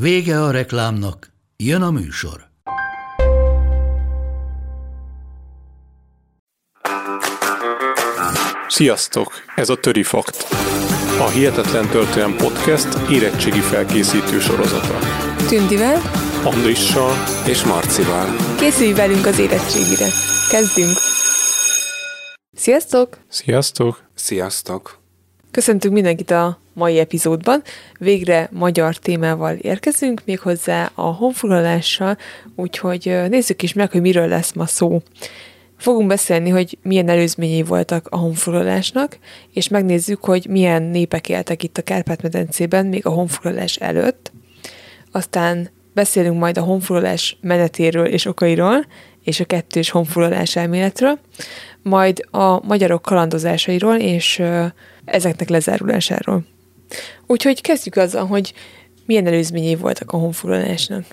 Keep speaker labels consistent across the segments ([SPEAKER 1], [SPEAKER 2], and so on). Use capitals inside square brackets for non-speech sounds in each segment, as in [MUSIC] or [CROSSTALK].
[SPEAKER 1] Vége a reklámnak, jön a műsor.
[SPEAKER 2] Sziasztok! Ez a Töri Fakt. A Hihetetlen Történelem Podcast érettségi felkészítő sorozata.
[SPEAKER 3] Tündivel,
[SPEAKER 2] Andrissal
[SPEAKER 4] és Marcival.
[SPEAKER 3] készülj velünk az érettségire. Kezdünk! Sziasztok!
[SPEAKER 2] Sziasztok!
[SPEAKER 4] Sziasztok!
[SPEAKER 3] Köszöntünk mindenkit a mai epizódban. Végre magyar témával érkezünk, méghozzá a honfoglalással, úgyhogy nézzük is meg, hogy miről lesz ma szó. Fogunk beszélni, hogy milyen előzményei voltak a honfoglalásnak, és megnézzük, hogy milyen népek éltek itt a Kárpát-medencében még a honfoglalás előtt. Aztán beszélünk majd a honfoglalás menetéről és okairól, és a kettős honfoglalás elméletről, majd a magyarok kalandozásairól és ezeknek lezárulásáról. Úgyhogy kezdjük azzal, hogy milyen előzményei voltak a honfoglalásnak.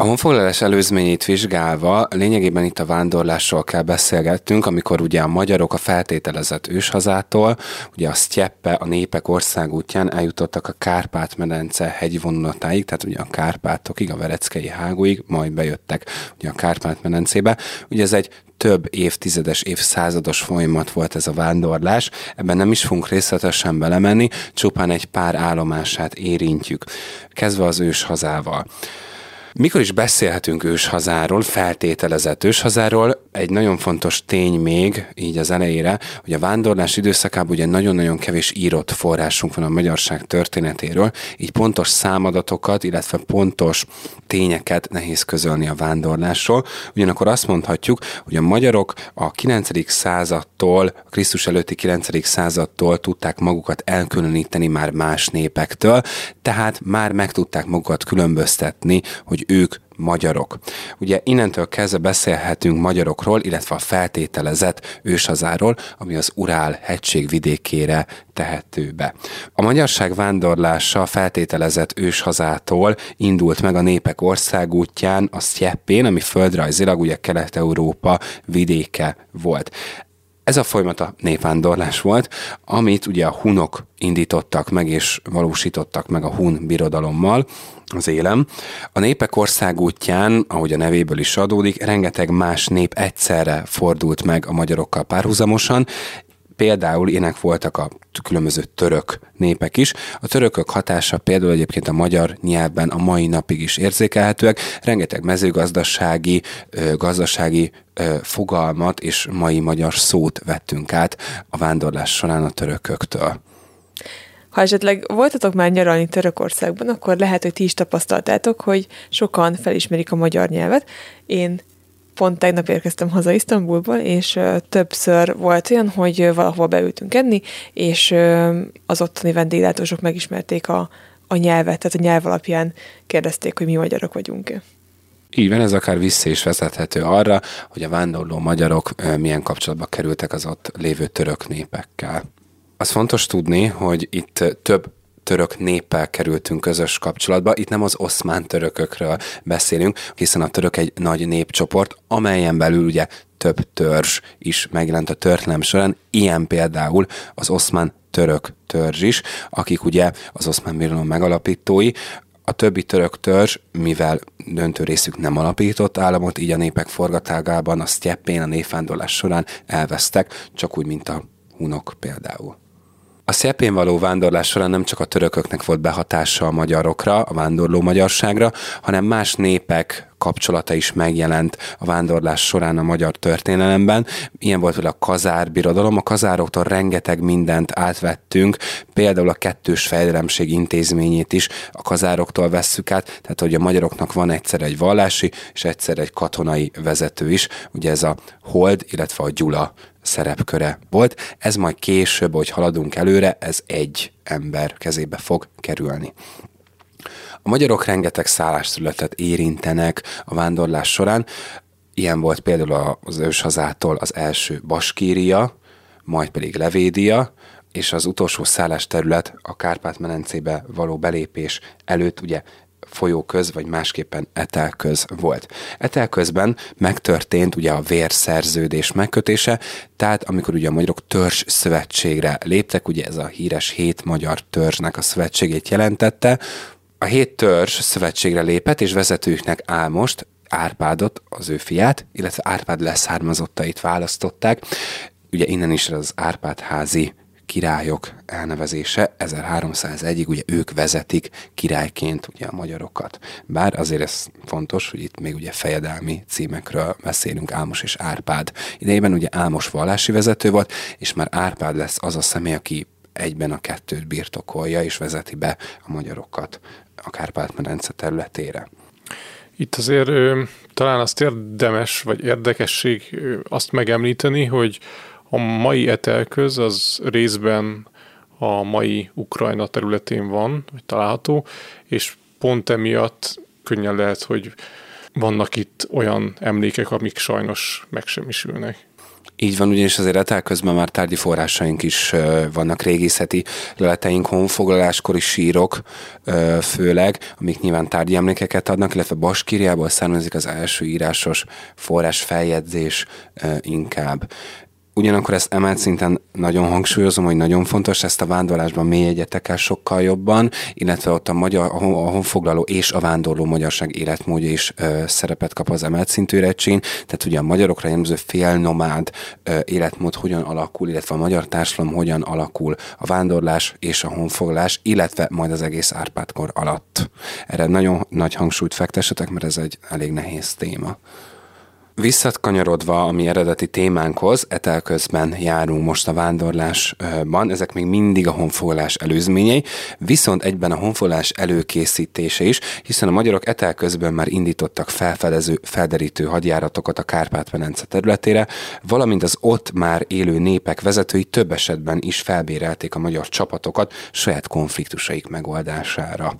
[SPEAKER 4] A honfoglalás előzményét vizsgálva lényegében itt a vándorlásról kell beszélgettünk, amikor ugye a magyarok a feltételezett őshazától, ugye a Sztyeppe, a népek országútján eljutottak a Kárpát-medence hegyvonulatáig, tehát ugye a Kárpátokig, a Vereckei hágóig, majd bejöttek ugye a Kárpát-medencébe. Ugye ez egy több évtizedes, évszázados folyamat volt ez a vándorlás, ebben nem is fogunk részletesen belemenni, csupán egy pár állomását érintjük, kezdve az őshazával. Mikor is beszélhetünk őshazáról, feltételezett őshazáról, egy nagyon fontos tény még, így az elejére, hogy a vándorlás időszakában ugye nagyon-nagyon kevés írott forrásunk van a magyarság történetéről, így pontos számadatokat, illetve pontos tényeket nehéz közölni a vándorlásról. Ugyanakkor azt mondhatjuk, hogy a magyarok a 9. századtól, a Krisztus előtti 9. századtól tudták magukat elkülöníteni már más népektől, tehát már meg tudták magukat különböztetni, hogy ők magyarok. Ugye innentől kezdve beszélhetünk magyarokról, illetve a feltételezett őshazáról, ami az Urál hegység vidékére tehető be. A magyarság vándorlása feltételezett őshazától indult meg a népek országútján, a Sztyeppén, ami földrajzilag ugye Kelet-Európa vidéke volt. Ez a folyamat a népvándorlás volt, amit ugye a hunok indítottak meg és valósítottak meg a hun birodalommal az élem. A népek országútján, ahogy a nevéből is adódik, rengeteg más nép egyszerre fordult meg a magyarokkal párhuzamosan, Például ilyenek voltak a különböző török népek is. A törökök hatása például egyébként a magyar nyelvben a mai napig is érzékelhetőek. Rengeteg mezőgazdasági, gazdasági fogalmat és mai magyar szót vettünk át a vándorlás során a törököktől.
[SPEAKER 3] Ha esetleg voltatok már nyaralni Törökországban, akkor lehet, hogy ti is tapasztaltátok, hogy sokan felismerik a magyar nyelvet. Én pont tegnap érkeztem haza Isztambulból, és többször volt olyan, hogy ö, valahol beültünk enni, és az ottani vendéglátósok megismerték a, a nyelvet, tehát a nyelv alapján kérdezték, hogy mi magyarok vagyunk.
[SPEAKER 4] Így van, ez akár vissza is vezethető arra, hogy a vándorló magyarok milyen kapcsolatba kerültek az ott lévő török népekkel. Az fontos tudni, hogy itt több török néppel kerültünk közös kapcsolatba. Itt nem az oszmán törökökről beszélünk, hiszen a török egy nagy népcsoport, amelyen belül ugye több törzs is megjelent a történelem során, ilyen például az oszmán török törzs is, akik ugye az oszmán birodalom megalapítói, a többi török törzs, mivel döntő részük nem alapított államot, így a népek forgatágában, a sztyeppén, a népvándorlás során elvesztek, csak úgy, mint a hunok például. A szepén való vándorlás során nem csak a törököknek volt behatása a magyarokra, a vándorló magyarságra, hanem más népek kapcsolata is megjelent a vándorlás során a magyar történelemben. Ilyen volt például a kazár birodalom, a kazároktól rengeteg mindent átvettünk, például a kettős fejdelemség intézményét is a kazároktól vesszük át, tehát hogy a magyaroknak van egyszer egy vallási és egyszer egy katonai vezető is, ugye ez a Hold, illetve a Gyula szerepköre volt. Ez majd később, hogy haladunk előre, ez egy ember kezébe fog kerülni. A magyarok rengeteg szállásterületet érintenek a vándorlás során. Ilyen volt például az őshazától az első Baskíria, majd pedig Levédia, és az utolsó szállásterület a Kárpát-medencébe való belépés előtt ugye folyóköz, vagy másképpen etelköz volt. Etelközben megtörtént ugye a vérszerződés megkötése, tehát amikor ugye a magyarok törzs szövetségre léptek, ugye ez a híres hét magyar törzsnek a szövetségét jelentette, a hét törzs szövetségre lépett, és vezetőknek Álmost, Árpádot, az ő fiát, illetve Árpád leszármazottait választották. Ugye innen is az Árpád házi királyok elnevezése 1301-ig ugye ők vezetik királyként ugye a magyarokat. Bár azért ez fontos, hogy itt még ugye fejedelmi címekről beszélünk, Álmos és Árpád. Idejében ugye Álmos vallási vezető volt, és már Árpád lesz az a személy, aki egyben a kettőt birtokolja és vezeti be a magyarokat a Kárpát-medence területére.
[SPEAKER 2] Itt azért ö, talán azt érdemes, vagy érdekesség ö, azt megemlíteni, hogy a mai etelköz az részben a mai Ukrajna területén van, vagy található, és pont emiatt könnyen lehet, hogy vannak itt olyan emlékek, amik sajnos megsemmisülnek.
[SPEAKER 4] Így van, ugyanis azért etelközben már tárgyi forrásaink is vannak, régészeti leleteink, honfoglaláskori sírok főleg, amik nyilván tárgyi emlékeket adnak, illetve Baskíriából származik az első írásos forrás feljegyzés inkább. Ugyanakkor ezt emelt szinten nagyon hangsúlyozom, hogy nagyon fontos, ezt a vándorlásban mély egyetek el sokkal jobban, illetve ott a, magyar, a honfoglaló és a vándorló magyarság életmódja is ö, szerepet kap az emelt szintű érettségén. Tehát ugye a magyarokra jellemző félnomád ö, életmód hogyan alakul, illetve a magyar társadalom hogyan alakul a vándorlás és a honfoglalás, illetve majd az egész Árpádkor alatt. Erre nagyon nagy hangsúlyt fektessetek, mert ez egy elég nehéz téma. Visszatkanyarodva a mi eredeti témánkhoz, etelközben járunk most a vándorlásban, ezek még mindig a honfoglalás előzményei, viszont egyben a honfoglalás előkészítése is, hiszen a magyarok etelközben már indítottak felfedező, felderítő hadjáratokat a Kárpát-Menence területére, valamint az ott már élő népek vezetői több esetben is felbérelték a magyar csapatokat saját konfliktusaik megoldására.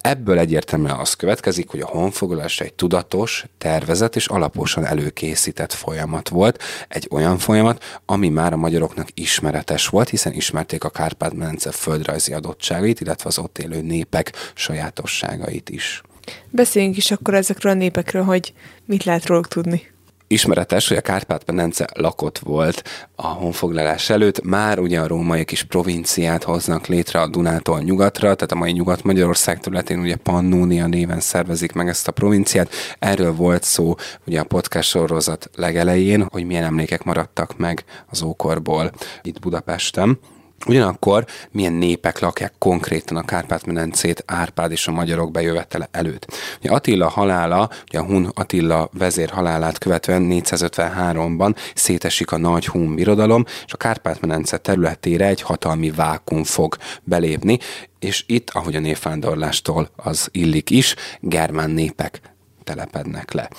[SPEAKER 4] Ebből egyértelműen az következik, hogy a honfoglalás egy tudatos, tervezett és alaposan előkészített folyamat volt, egy olyan folyamat, ami már a magyaroknak ismeretes volt, hiszen ismerték a Kárpát-medence földrajzi adottságait, illetve az ott élő népek sajátosságait is.
[SPEAKER 3] Beszéljünk is akkor ezekről a népekről, hogy mit lehet róluk tudni
[SPEAKER 4] ismeretes, hogy a Kárpát-medence lakott volt a honfoglalás előtt, már ugye a római kis provinciát hoznak létre a Dunától nyugatra, tehát a mai Nyugat-Magyarország területén ugye Pannónia néven szervezik meg ezt a provinciát. Erről volt szó ugye a podcast sorozat legelején, hogy milyen emlékek maradtak meg az ókorból itt Budapesten. Ugyanakkor milyen népek lakják konkrétan a Kárpát-medencét Árpád és a magyarok bejövetele előtt. Ugye Attila halála, ugye a Hun Attila vezér halálát követően 453-ban szétesik a nagy Hun birodalom, és a Kárpát-medence területére egy hatalmi vákum fog belépni, és itt, ahogy a névvándorlástól az illik is, germán népek telepednek le.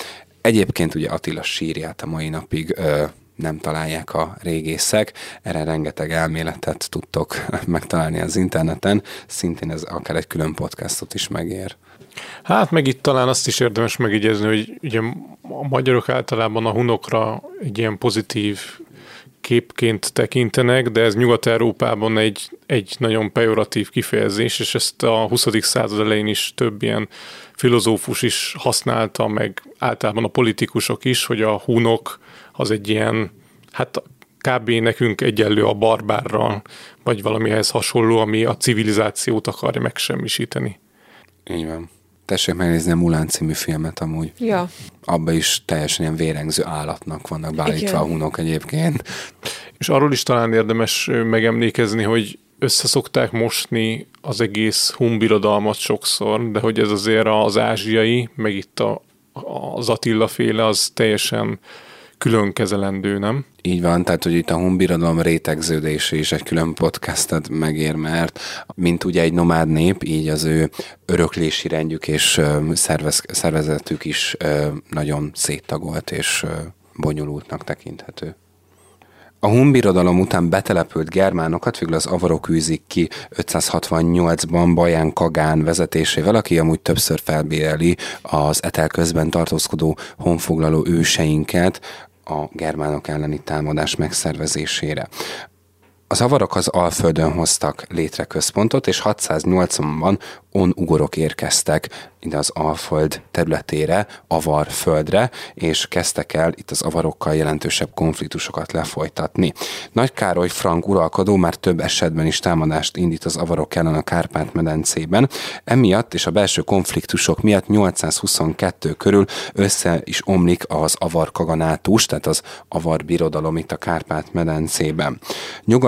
[SPEAKER 4] Egyébként ugye Attila sírját a mai napig ö, nem találják a régészek. Erre rengeteg elméletet tudtok [LAUGHS] megtalálni az interneten, szintén ez akár egy külön podcastot is megér.
[SPEAKER 2] Hát meg itt talán azt is érdemes megigyezni, hogy ugye a magyarok általában a hunokra egy ilyen pozitív képként tekintenek, de ez Nyugat-Európában egy, egy nagyon pejoratív kifejezés, és ezt a 20. század elején is több ilyen filozófus is használta, meg általában a politikusok is, hogy a hunok az egy ilyen, hát kb. nekünk egyenlő a barbárral, vagy valamihez hasonló, ami a civilizációt akarja megsemmisíteni.
[SPEAKER 4] Így van. Tessék megnézni a Mulán című filmet amúgy.
[SPEAKER 3] Ja.
[SPEAKER 4] Abba is teljesen ilyen vérengző állatnak vannak beállítva Igen. a hunok egyébként.
[SPEAKER 2] És arról is talán érdemes megemlékezni, hogy összeszokták mosni az egész humbirodalmat sokszor, de hogy ez azért az ázsiai, meg itt a, az Attila féle, az teljesen külön kezelendő, nem?
[SPEAKER 4] Így van, tehát hogy itt a honbirodalom rétegződése is egy külön podcastet megér, mert mint ugye egy nomád nép, így az ő öröklési rendjük és szervez, szervezetük is nagyon széttagolt és bonyolultnak tekinthető. A hunbirodalom után betelepült germánokat végül az avarok űzik ki 568-ban Baján Kagán vezetésével, aki amúgy többször felbéreli az etel közben tartózkodó honfoglaló őseinket a germánok elleni támadás megszervezésére. Az avarok az Alföldön hoztak létre központot, és 680-ban on-ugorok érkeztek ide az Alföld területére, Avar földre, és kezdtek el itt az avarokkal jelentősebb konfliktusokat lefolytatni. Nagy Károly frank uralkodó már több esetben is támadást indít az avarok ellen a Kárpát-medencében. Emiatt és a belső konfliktusok miatt 822 körül össze is omlik az avar kaganátus, tehát az avar birodalom itt a Kárpát-medencében.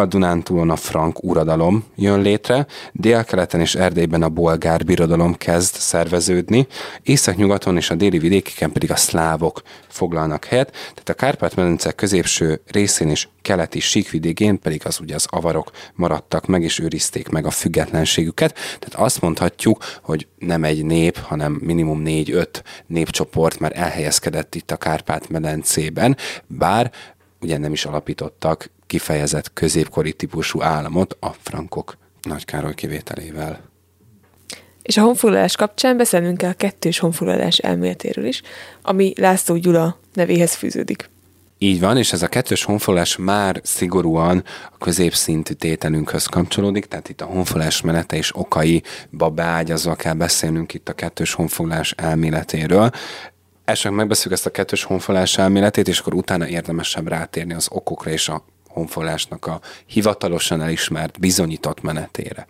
[SPEAKER 4] Nyugat-Dunántúlon a frank uradalom jön létre, délkeleten és Erdélyben a bolgár birodalom kezd szerveződni, észak-nyugaton és a déli vidékeken pedig a szlávok foglalnak helyet, tehát a Kárpát-medence középső részén és keleti síkvidékén pedig az ugye az avarok maradtak meg és őrizték meg a függetlenségüket. Tehát azt mondhatjuk, hogy nem egy nép, hanem minimum négy-öt népcsoport már elhelyezkedett itt a Kárpát-medencében, bár ugye nem is alapítottak kifejezett középkori típusú államot a frankok Nagy Károly kivételével.
[SPEAKER 3] És a honfoglalás kapcsán beszélnünk kell a kettős honfoglalás elméletéről is, ami László Gyula nevéhez fűződik.
[SPEAKER 4] Így van, és ez a kettős honfoglalás már szigorúan a középszintű tételünkhöz kapcsolódik, tehát itt a honfoglalás menete és okaiba beágyazva kell beszélnünk itt a kettős honfoglalás elméletéről. Elsőnek megbeszéljük ezt a kettős honfoglalás elméletét, és akkor utána érdemesebb rátérni az okokra és a honfoglalásnak a hivatalosan elismert, bizonyított menetére.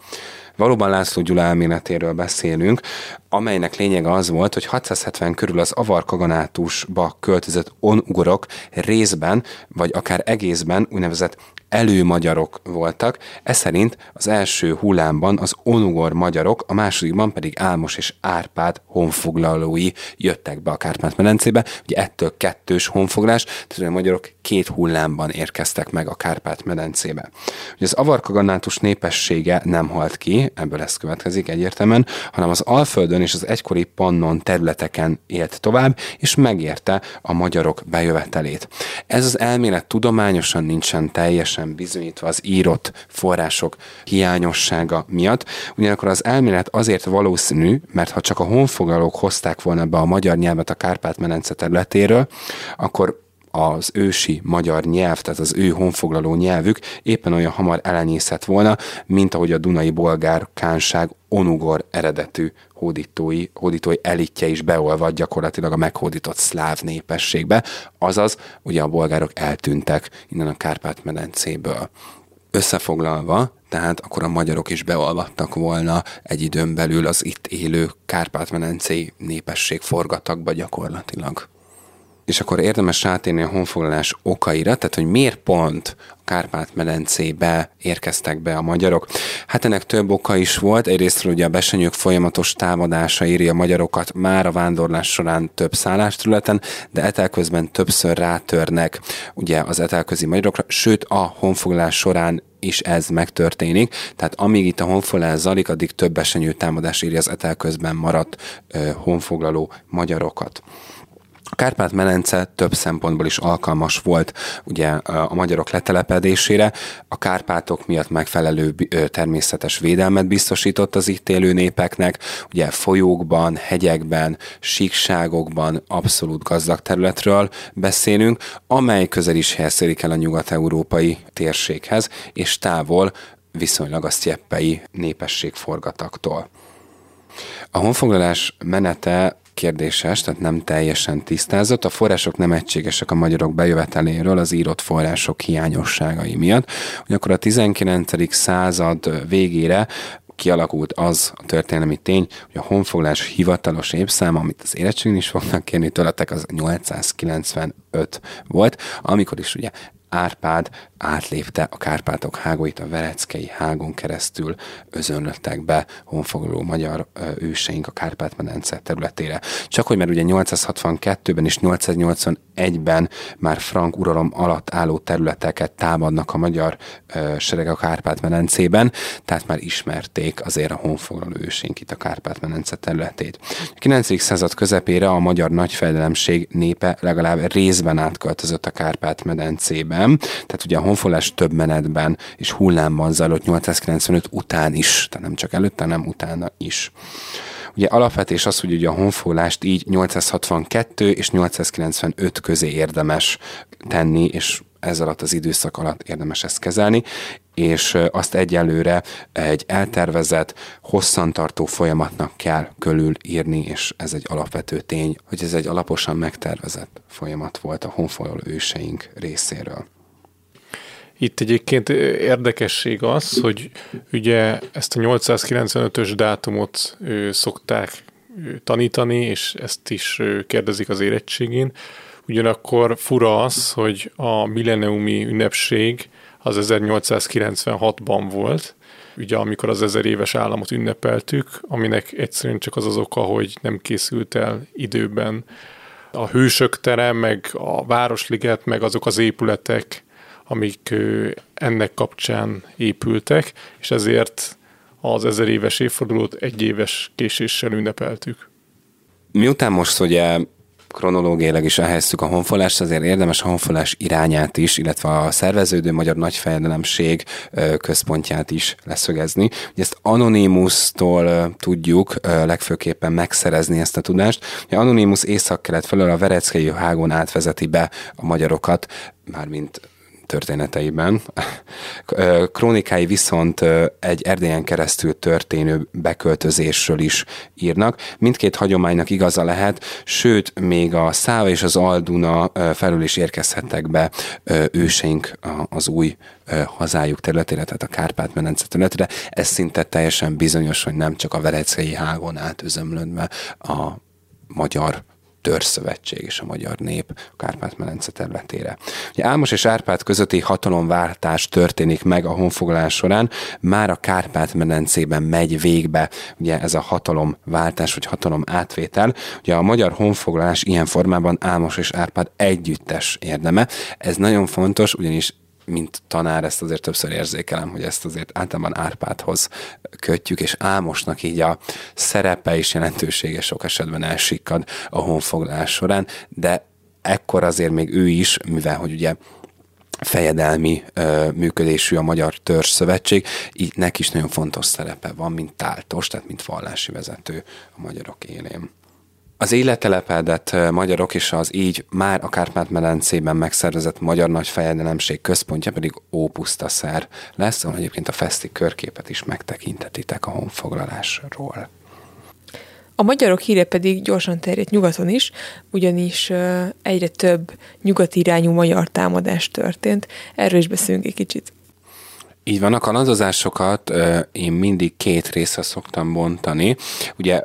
[SPEAKER 4] Valóban László Gyula elméletéről beszélünk, amelynek lényege az volt, hogy 670 körül az avar kaganátusba költözött onugorok részben, vagy akár egészben úgynevezett előmagyarok voltak. Ez szerint az első hullámban az onugor magyarok, a másodikban pedig Álmos és Árpád honfoglalói jöttek be a Kárpát-medencébe. Ugye ettől kettős honfoglás, tehát a magyarok két hullámban érkeztek meg a Kárpát-medencébe. Ugye az avarkaganátus népessége nem halt ki, ebből ez következik egyértelműen, hanem az Alföldön és az egykori Pannon területeken élt tovább, és megérte a magyarok bejövetelét. Ez az elmélet tudományosan nincsen teljesen bizonyítva az írott források hiányossága miatt, ugyanakkor az elmélet azért valószínű, mert ha csak a honfoglalók hozták volna be a magyar nyelvet a Kárpát-medence területéről, akkor az ősi magyar nyelv, tehát az ő honfoglaló nyelvük éppen olyan hamar elenyészett volna, mint ahogy a Dunai bolgár kánság onugor eredetű hódítói, hódítói elitje is beolvad gyakorlatilag a meghódított szláv népességbe, azaz ugye a bolgárok eltűntek innen a Kárpát-medencéből. Összefoglalva, tehát akkor a magyarok is beolvadtak volna egy időn belül az itt élő Kárpát-medencei népesség forgatagba gyakorlatilag és akkor érdemes rátérni a honfoglalás okaira, tehát hogy miért pont a Kárpát-medencébe érkeztek be a magyarok. Hát ennek több oka is volt. Egyrésztről ugye a besenyők folyamatos támadása írja a magyarokat már a vándorlás során több szállásterületen, de etelközben többször rátörnek ugye az etelközi magyarokra, sőt a honfoglalás során is ez megtörténik. Tehát amíg itt a honfoglalás zalik, addig több besenyő támadás írja az etelközben maradt ö, honfoglaló magyarokat. Kárpát-medence több szempontból is alkalmas volt ugye a magyarok letelepedésére. A Kárpátok miatt megfelelő természetes védelmet biztosított az itt élő népeknek. Ugye folyókban, hegyekben, síkságokban abszolút gazdag területről beszélünk, amely közel is helyezkedik el a nyugat-európai térséghez, és távol viszonylag a sztyeppei népességforgataktól. A honfoglalás menete kérdéses, tehát nem teljesen tisztázott. A források nem egységesek a magyarok bejöveteléről az írott források hiányosságai miatt. Ugyanakkor a 19. század végére kialakult az a történelmi tény, hogy a honfoglalás hivatalos évszáma, amit az érettségén is fognak kérni tőletek, az 895 volt, amikor is ugye Árpád átlépte a Kárpátok hágóit, a Vereckei hágon keresztül özönlöttek be honfoglaló magyar őseink a Kárpát-medence területére. Csak hogy mert ugye 862-ben és 881-ben már frank uralom alatt álló területeket támadnak a magyar sereg a Kárpát-medencében, tehát már ismerték azért a honfoglaló őseink itt a Kárpát-medence területét. A 9. század közepére a magyar nagyfejdelemség népe legalább részben átköltözött a Kárpát-medencébe, nem. Tehát ugye a honfoglalás több menetben és hullámban zajlott 895 után is, tehát nem csak előtte, hanem utána is. Ugye alapvetés az, hogy ugye a honfoglást így 862 és 895 közé érdemes tenni, és ez alatt az időszak alatt érdemes ezt kezelni, és azt egyelőre egy eltervezett, hosszantartó folyamatnak kell körül írni, és ez egy alapvető tény, hogy ez egy alaposan megtervezett folyamat volt a honfoglaló őseink részéről.
[SPEAKER 2] Itt egyébként érdekesség az, hogy ugye ezt a 895-ös dátumot szokták tanítani, és ezt is kérdezik az érettségén. Ugyanakkor fura az, hogy a milleniumi ünnepség az 1896-ban volt, ugye amikor az ezer éves államot ünnepeltük, aminek egyszerűen csak az az oka, hogy nem készült el időben a hősök tere, meg a Városliget, meg azok az épületek, amik ennek kapcsán épültek, és ezért az ezer éves évfordulót egy éves késéssel ünnepeltük.
[SPEAKER 4] Miután most ugye kronológiailag is elhelyeztük a honfolást, azért érdemes a honfolás irányát is, illetve a szerveződő magyar nagyfejedelemség központját is leszögezni. Ugye ezt Anonymous-tól tudjuk legfőképpen megszerezni ezt a tudást. Ugye Anonymous észak-kelet felől a Vereckei hágon átvezeti be a magyarokat, mármint történeteiben. Krónikái viszont egy Erdélyen keresztül történő beköltözésről is írnak. Mindkét hagyománynak igaza lehet, sőt, még a Száva és az Alduna felül is érkezhettek be őseink az új hazájuk területére, tehát a Kárpát-medence területére. Ez szinte teljesen bizonyos, hogy nem csak a Verecei hágon átözömlődve a magyar Törzszövetség és a magyar nép a Kárpát-medence területére. Ugye Álmos és Árpád közötti hatalomváltás történik meg a honfoglalás során, már a Kárpát-medencében megy végbe ugye ez a hatalomváltás vagy hatalom átvétel. Ugye a magyar honfoglalás ilyen formában Álmos és Árpád együttes érdeme. Ez nagyon fontos, ugyanis mint tanár ezt azért többször érzékelem, hogy ezt azért általában Árpádhoz kötjük, és Ámosnak így a szerepe és jelentősége sok esetben elsikkad a honfoglalás során, de ekkor azért még ő is, mivel hogy ugye fejedelmi ö, működésű a Magyar Törzs Szövetség, így neki is nagyon fontos szerepe van, mint táltos, tehát mint vallási vezető a magyarok élén. Az életelepedett magyarok és az így már a Kárpát-medencében megszervezett Magyar Nagyfejedelemség központja pedig Ópusztaszer lesz, ahol egyébként a feszti körképet is megtekintetitek a honfoglalásról.
[SPEAKER 3] A magyarok híre pedig gyorsan terjedt nyugaton is, ugyanis egyre több nyugati irányú magyar támadás történt. Erről is beszélünk egy kicsit.
[SPEAKER 4] Így van, a kalandozásokat én mindig két részre szoktam bontani. Ugye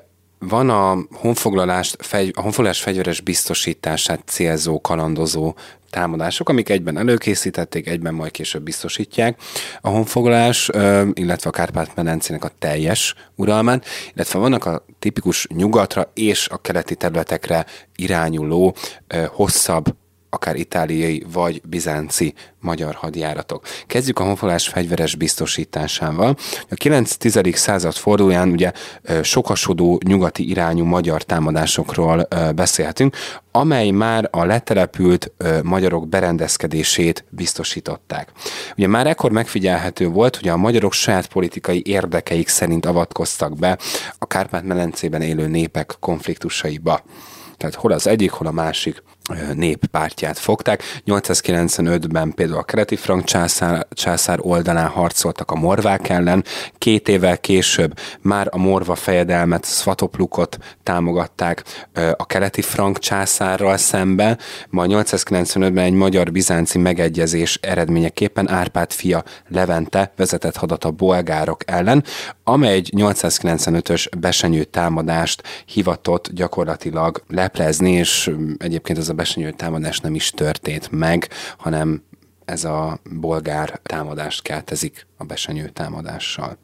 [SPEAKER 4] van a honfoglalást, a honfoglalás fegyveres biztosítását célzó, kalandozó támadások, amik egyben előkészítették, egyben majd később biztosítják. A honfoglalás, illetve a Kárpát-medencének a teljes uralmát, illetve vannak a tipikus nyugatra és a keleti területekre irányuló hosszabb akár itáliai vagy bizánci magyar hadjáratok. Kezdjük a honfoglalás fegyveres biztosításával. A 9-10. század fordulóján ugye sokasodó nyugati irányú magyar támadásokról beszélhetünk, amely már a letelepült magyarok berendezkedését biztosították. Ugye már ekkor megfigyelhető volt, hogy a magyarok saját politikai érdekeik szerint avatkoztak be a Kárpát-medencében élő népek konfliktusaiba. Tehát hol az egyik, hol a másik néppártját fogták. 895-ben például a Kreti Frank császár, császár oldalán harcoltak a morvák ellen, két évvel később már a morva fejedelmet, Svatoplukot támogatták a keleti frank császárral szembe, majd 895-ben egy magyar-bizánci megegyezés eredményeképpen Árpád fia Levente vezetett hadat a bolgárok ellen, amely egy 895-ös besenyő támadást hivatott gyakorlatilag leplezni, és egyébként ez a besenyő támadás nem is történt meg, hanem ez a bolgár támadást keltezik a besenyő támadással.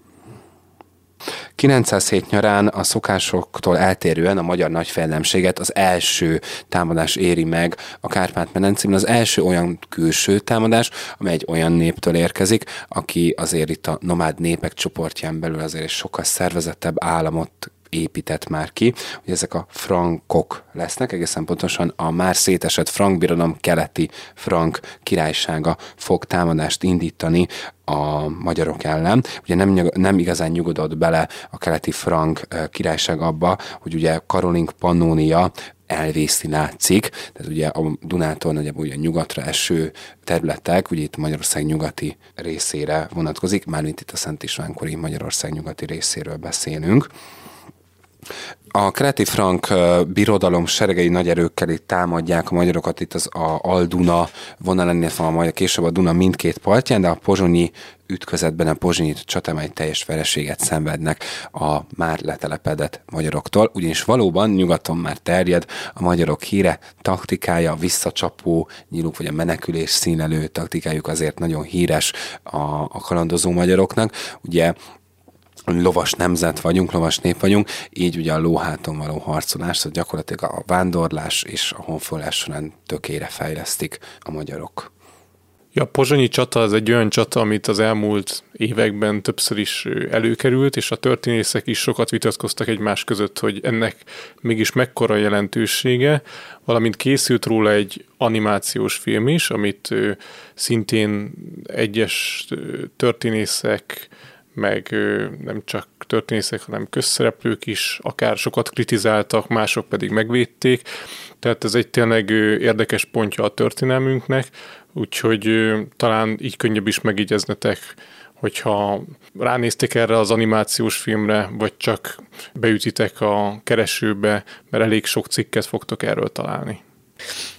[SPEAKER 4] 907 nyarán a szokásoktól eltérően a magyar nagyfejlemséget az első támadás éri meg a Kárpát-medencében, az első olyan külső támadás, amely egy olyan néptől érkezik, aki azért itt a nomád népek csoportján belül azért sokkal szervezettebb államot épített már ki, hogy ezek a frankok lesznek, egészen pontosan a már szétesett frank keleti frank királysága fog támadást indítani a magyarok ellen. Ugye nem, nem igazán nyugodott bele a keleti frank királyság abba, hogy ugye Karolink Pannonia elvészni látszik, tehát ugye a Dunától nagyjából ugye nyugatra eső területek, ugye itt Magyarország nyugati részére vonatkozik, mármint itt a Szent Istvánkori Magyarország nyugati részéről beszélünk. A keleti frank birodalom seregei nagy erőkkel itt támadják a magyarokat itt az a Alduna vonalán, illetve a majd később a Duna mindkét partján, de a pozsonyi ütközetben a pozsonyi egy teljes vereséget szenvednek a már letelepedett magyaroktól, ugyanis valóban nyugaton már terjed a magyarok híre, taktikája, visszacsapó nyíluk, vagy a menekülés színelő taktikájuk azért nagyon híres a, a kalandozó magyaroknak. Ugye lovas nemzet vagyunk, lovas nép vagyunk, így ugye a lóháton való harcolás, szóval gyakorlatilag a vándorlás és a honfoglalás során tökére fejlesztik a magyarok.
[SPEAKER 2] Ja, a pozsonyi csata az egy olyan csata, amit az elmúlt években többször is előkerült, és a történészek is sokat vitatkoztak egymás között, hogy ennek mégis mekkora jelentősége, valamint készült róla egy animációs film is, amit szintén egyes történészek meg nem csak történészek, hanem közszereplők is akár sokat kritizáltak, mások pedig megvédték. Tehát ez egy tényleg érdekes pontja a történelmünknek, úgyhogy talán így könnyebb is megígyeznetek, hogyha ránéztek erre az animációs filmre, vagy csak beütitek a keresőbe, mert elég sok cikket fogtok erről találni.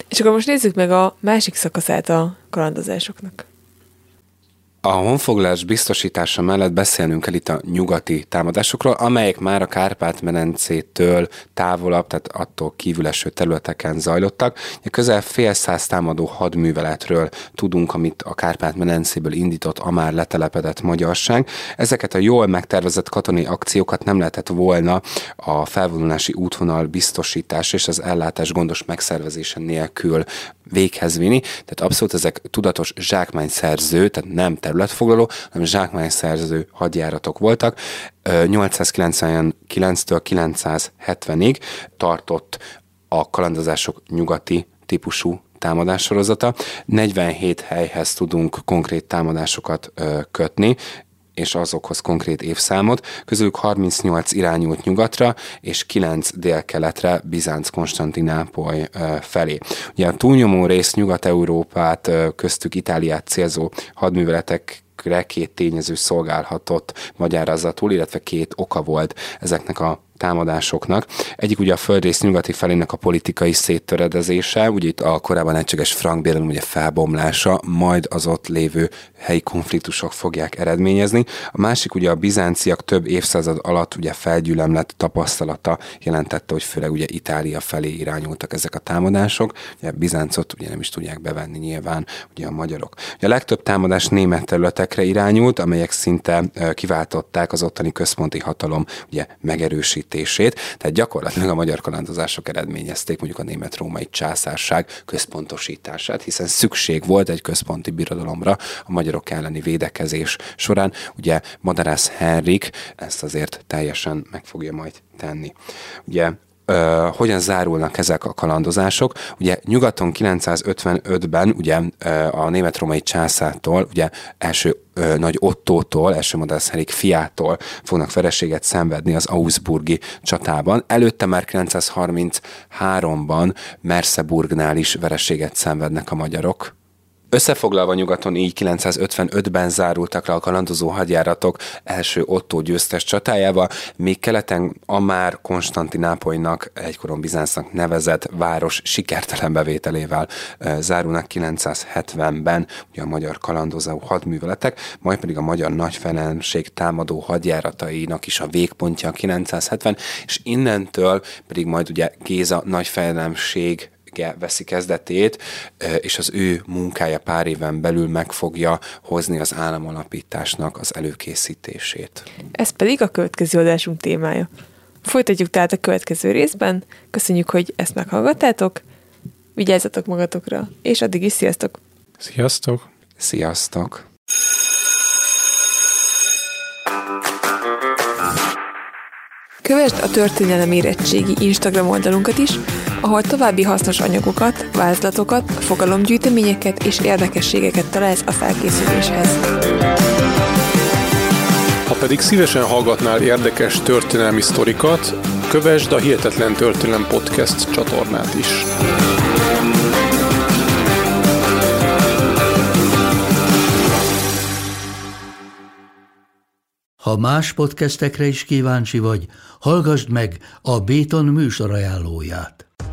[SPEAKER 3] És akkor most nézzük meg a másik szakaszát a kalandozásoknak.
[SPEAKER 4] A honfoglalás biztosítása mellett beszélnünk kell itt a nyugati támadásokról, amelyek már a Kárpát-medencétől távolabb, tehát attól kívüleső területeken zajlottak. Közel fél száz támadó hadműveletről tudunk, amit a Kárpát-medencéből indított a már letelepedett magyarság. Ezeket a jól megtervezett katonai akciókat nem lehetett volna a felvonulási útvonal biztosítás és az ellátás gondos megszervezése nélkül véghez vinni. Tehát abszolút ezek tudatos zsákmányszerző, tehát nem területfoglaló, hanem zsákmányszerző hadjáratok voltak. 899-től 970-ig tartott a kalandozások nyugati típusú támadássorozata. 47 helyhez tudunk konkrét támadásokat kötni, és azokhoz konkrét évszámot, közülük 38 irányult nyugatra, és 9 délkeletre, Bizánc-Konstantinápoly felé. Ugye a túlnyomó rész Nyugat-Európát, köztük Itáliát célzó hadműveletek két tényező szolgálhatott magyarázatul, illetve két oka volt ezeknek a támadásoknak. Egyik ugye a földrész nyugati felének a politikai széttöredezése, ugye itt a korábban egységes frank ugye felbomlása, majd az ott lévő helyi konfliktusok fogják eredményezni. A másik ugye a bizánciak több évszázad alatt ugye felgyülemlett tapasztalata jelentette, hogy főleg ugye Itália felé irányultak ezek a támadások. Ugye Bizáncot ugye nem is tudják bevenni nyilván ugye a magyarok. Ugye a legtöbb támadás német területekre irányult, amelyek szinte kiváltották az ottani központi hatalom ugye megerősít megszüntetését, tehát gyakorlatilag a magyar kalandozások eredményezték mondjuk a német-római császárság központosítását, hiszen szükség volt egy központi birodalomra a magyarok elleni védekezés során. Ugye Madarász Henrik ezt azért teljesen meg fogja majd tenni. Ugye uh, hogyan zárulnak ezek a kalandozások. Ugye nyugaton 955-ben ugye uh, a német-római császától, ugye első uh, nagy Ottótól, első Henrik fiától fognak vereséget szenvedni az Augsburgi csatában. Előtte már 933-ban Merseburgnál is vereséget szenvednek a magyarok. Összefoglalva nyugaton így 955-ben zárultak le a kalandozó hadjáratok első Otto győztes csatájával, míg keleten a már Konstantinápolynak, egykoron Bizáncnak nevezett város sikertelen bevételével zárulnak 970-ben ugye a magyar kalandozó hadműveletek, majd pedig a magyar nagyfelenség támadó hadjáratainak is a végpontja 970, és innentől pedig majd ugye Géza nagyfelenség veszi kezdetét, és az ő munkája pár éven belül meg fogja hozni az államalapításnak az előkészítését.
[SPEAKER 3] Ez pedig a következő adásunk témája. Folytatjuk tehát a következő részben. Köszönjük, hogy ezt meghallgattátok. Vigyázzatok magatokra, és addig is sziasztok!
[SPEAKER 2] Sziasztok!
[SPEAKER 4] Sziasztok!
[SPEAKER 3] Kövesd a Történelem Érettségi Instagram oldalunkat is, ahol további hasznos anyagokat, vázlatokat, fogalomgyűjteményeket és érdekességeket találsz a felkészüléshez.
[SPEAKER 2] Ha pedig szívesen hallgatnál érdekes történelmi sztorikat, kövesd a Hihetetlen Történelem Podcast csatornát is.
[SPEAKER 1] Ha más podcastekre is kíváncsi vagy, hallgassd meg a Béton műsor ajánlóját.